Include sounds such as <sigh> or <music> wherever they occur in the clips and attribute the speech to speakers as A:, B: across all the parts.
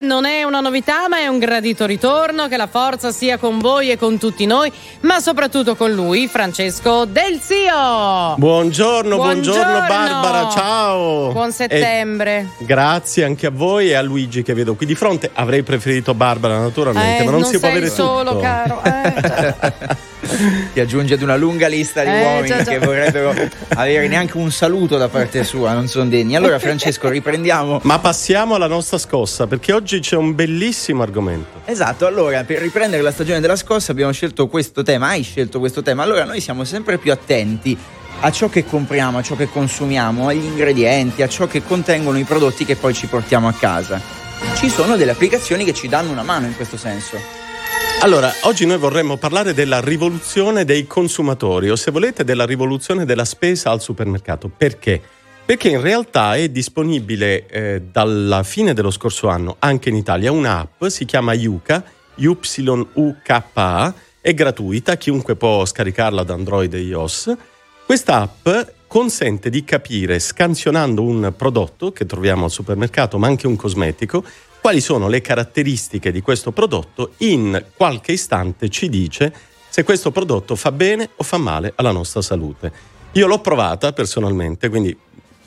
A: Non è una novità, ma è un gradito ritorno. Che la forza sia con voi e con tutti noi, ma soprattutto con lui, Francesco Del Zio.
B: Buongiorno, buongiorno, buongiorno Barbara, ciao.
A: Buon settembre.
B: E grazie anche a voi e a Luigi che vedo qui di fronte. Avrei preferito Barbara, naturalmente,
A: eh,
B: ma non,
A: non
B: si può avere
A: solo,
B: tutto.
A: caro. Eh. <laughs> <laughs>
C: Ti aggiunge ad una lunga lista di
A: Eh,
C: uomini
A: già, già.
C: che vorrebbero avere neanche un saluto da parte sua, non sono degni. Allora, Francesco, riprendiamo.
B: Ma passiamo alla nostra scossa, perché oggi c'è un bellissimo argomento.
C: Esatto, allora per riprendere la stagione della scossa abbiamo scelto questo tema, hai scelto questo tema, allora noi siamo sempre più attenti a ciò che compriamo, a ciò che consumiamo, agli ingredienti, a ciò che contengono i prodotti che poi ci portiamo a casa. Ci sono delle applicazioni che ci danno una mano in questo senso.
B: Allora, oggi noi vorremmo parlare della rivoluzione dei consumatori, o se volete della rivoluzione della spesa al supermercato. Perché? Perché in realtà è disponibile eh, dalla fine dello scorso anno anche in Italia un'app, si chiama Yuka, YUKA, è gratuita, chiunque può scaricarla da Android e iOS. Questa app consente di capire, scansionando un prodotto che troviamo al supermercato, ma anche un cosmetico, quali sono le caratteristiche di questo prodotto. In qualche istante ci dice se questo prodotto fa bene o fa male alla nostra salute. Io l'ho provata personalmente, quindi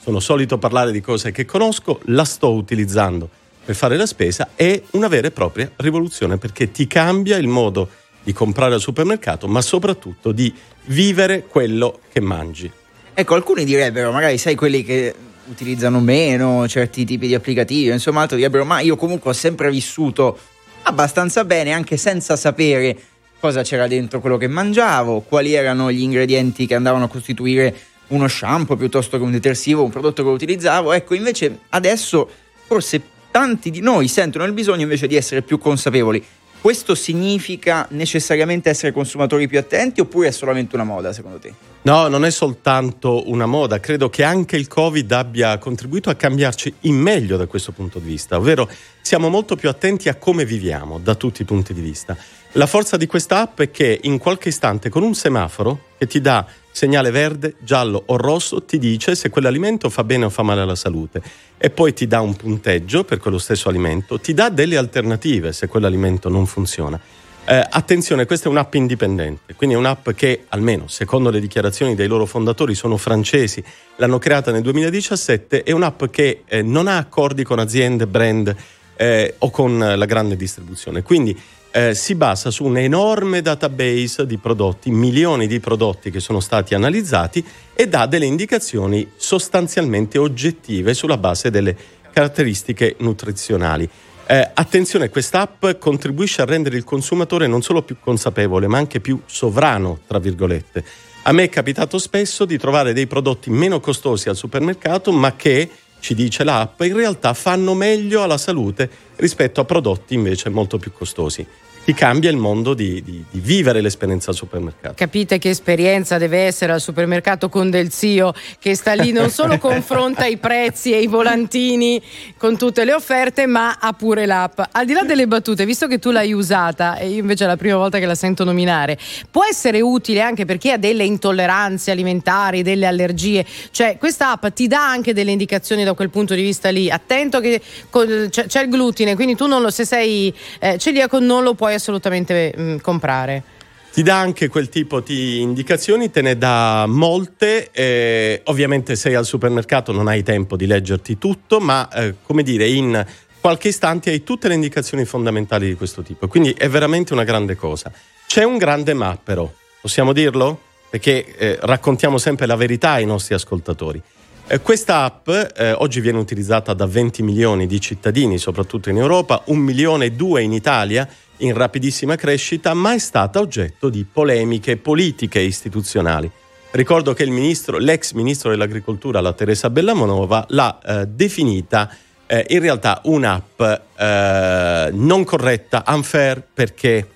B: sono solito parlare di cose che conosco, la sto utilizzando per fare la spesa, è una vera e propria rivoluzione perché ti cambia il modo di comprare al supermercato, ma soprattutto di vivere quello che mangi.
C: Ecco, alcuni direbbero, magari sai quelli che utilizzano meno certi tipi di applicativi, insomma, altro direbbero, ma io comunque ho sempre vissuto abbastanza bene anche senza sapere cosa c'era dentro quello che mangiavo, quali erano gli ingredienti che andavano a costituire uno shampoo piuttosto che un detersivo, un prodotto che utilizzavo. Ecco, invece adesso forse tanti di noi sentono il bisogno invece di essere più consapevoli. Questo significa necessariamente essere consumatori più attenti oppure è solamente una moda secondo te?
B: No, non è soltanto una moda, credo che anche il Covid abbia contribuito a cambiarci in meglio da questo punto di vista, ovvero siamo molto più attenti a come viviamo da tutti i punti di vista. La forza di questa app è che in qualche istante con un semaforo che ti dà segnale verde, giallo o rosso ti dice se quell'alimento fa bene o fa male alla salute e poi ti dà un punteggio per quello stesso alimento, ti dà delle alternative se quell'alimento non funziona. Eh, attenzione, questa è un'app indipendente, quindi è un'app che almeno secondo le dichiarazioni dei loro fondatori sono francesi, l'hanno creata nel 2017, è un'app che eh, non ha accordi con aziende, brand eh, o con la grande distribuzione, quindi eh, si basa su un enorme database di prodotti, milioni di prodotti che sono stati analizzati e dà delle indicazioni sostanzialmente oggettive sulla base delle caratteristiche nutrizionali. Eh, attenzione, quest'app contribuisce a rendere il consumatore non solo più consapevole, ma anche più sovrano, tra virgolette. A me è capitato spesso di trovare dei prodotti meno costosi al supermercato, ma che, ci dice l'app, in realtà fanno meglio alla salute rispetto a prodotti invece molto più costosi. Ti cambia il mondo di, di, di vivere l'esperienza al supermercato.
A: Capite che esperienza deve essere al supermercato con Del Zio che sta lì non solo <laughs> confronta i prezzi e i volantini con tutte le offerte, ma ha pure l'app. Al di là delle battute, visto che tu l'hai usata e io invece è la prima volta che la sento nominare, può essere utile anche per chi ha delle intolleranze alimentari, delle allergie. Cioè, questa app ti dà anche delle indicazioni da quel punto di vista lì. Attento che c'è il glutine, quindi tu non lo, se sei eh, celiaco non lo puoi assolutamente mh, comprare.
B: Ti dà anche quel tipo di indicazioni, te ne dà molte. eh, ovviamente sei al supermercato, non hai tempo di leggerti tutto, ma eh, come dire, in qualche istante hai tutte le indicazioni fondamentali di questo tipo. Quindi è veramente una grande cosa. C'è un grande ma però, possiamo dirlo? Perché eh, raccontiamo sempre la verità ai nostri ascoltatori. Eh, questa app eh, oggi viene utilizzata da 20 milioni di cittadini, soprattutto in Europa, un milione e due in Italia, in rapidissima crescita, ma è stata oggetto di polemiche politiche e istituzionali. Ricordo che ministro, l'ex ministro dell'agricoltura, la Teresa Bellamonova, l'ha eh, definita eh, in realtà un'app eh, non corretta, unfair, perché?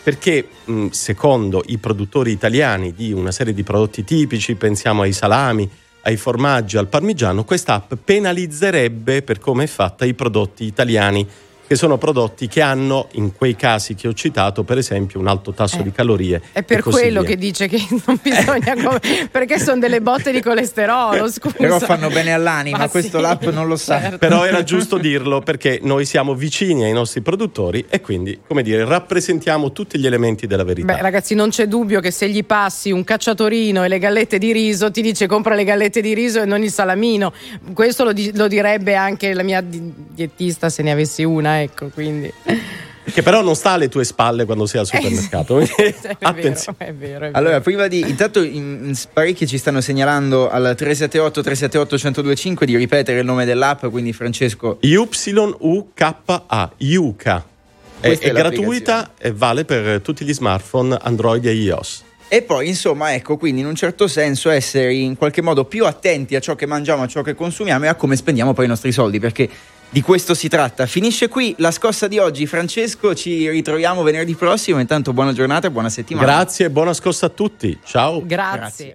B: Perché mh, secondo i produttori italiani di una serie di prodotti tipici, pensiamo ai salami, ai formaggi, al parmigiano, questa app penalizzerebbe per come è fatta i prodotti italiani che sono prodotti che hanno, in quei casi che ho citato, per esempio, un alto tasso
A: Eh,
B: di calorie.
A: È per
B: e così
A: quello
B: via.
A: che dice che <laughs> non bisogna come- perché sono delle botte di colesterolo, scusa.
C: Però fanno bene all'anima,
A: Ma
C: questo
A: sì,
C: l'app non lo sa.
A: certo.
B: Però era giusto dirlo perché noi siamo vicini ai nostri produttori e quindi, come dire, rappresentiamo tutti gli elementi della verità.
A: Beh, ragazzi, non c'è dubbio che se gli passi un cacciatorino e le gallette di riso, ti dice compra le gallette di riso e non il salamino. Questo lo, di- lo direbbe anche la mia di- dietista se ne avessi una, ecco, quindi. <laughs>
B: Che però non sta alle tue spalle quando sei al supermercato. <laughs>
A: Eh, è vero, <laughs>
B: Attenzione.
A: è vero, è vero.
C: Allora, prima di. Intanto, in, in parecchi ci stanno segnalando al 378 378 1025 di ripetere il nome dell'app. Quindi, Francesco,
B: YUKA, Yuka. È
C: è
B: gratuita e vale per tutti gli smartphone Android e iOS.
C: E poi, insomma, ecco, quindi in un certo senso essere in qualche modo più attenti a ciò che mangiamo, a ciò che consumiamo e a come spendiamo poi i nostri soldi, perché di questo si tratta. Finisce qui la scossa di oggi, Francesco, ci ritroviamo venerdì prossimo, intanto buona giornata e buona settimana.
B: Grazie e buona scorsa a tutti. Ciao.
A: Grazie.
C: Grazie.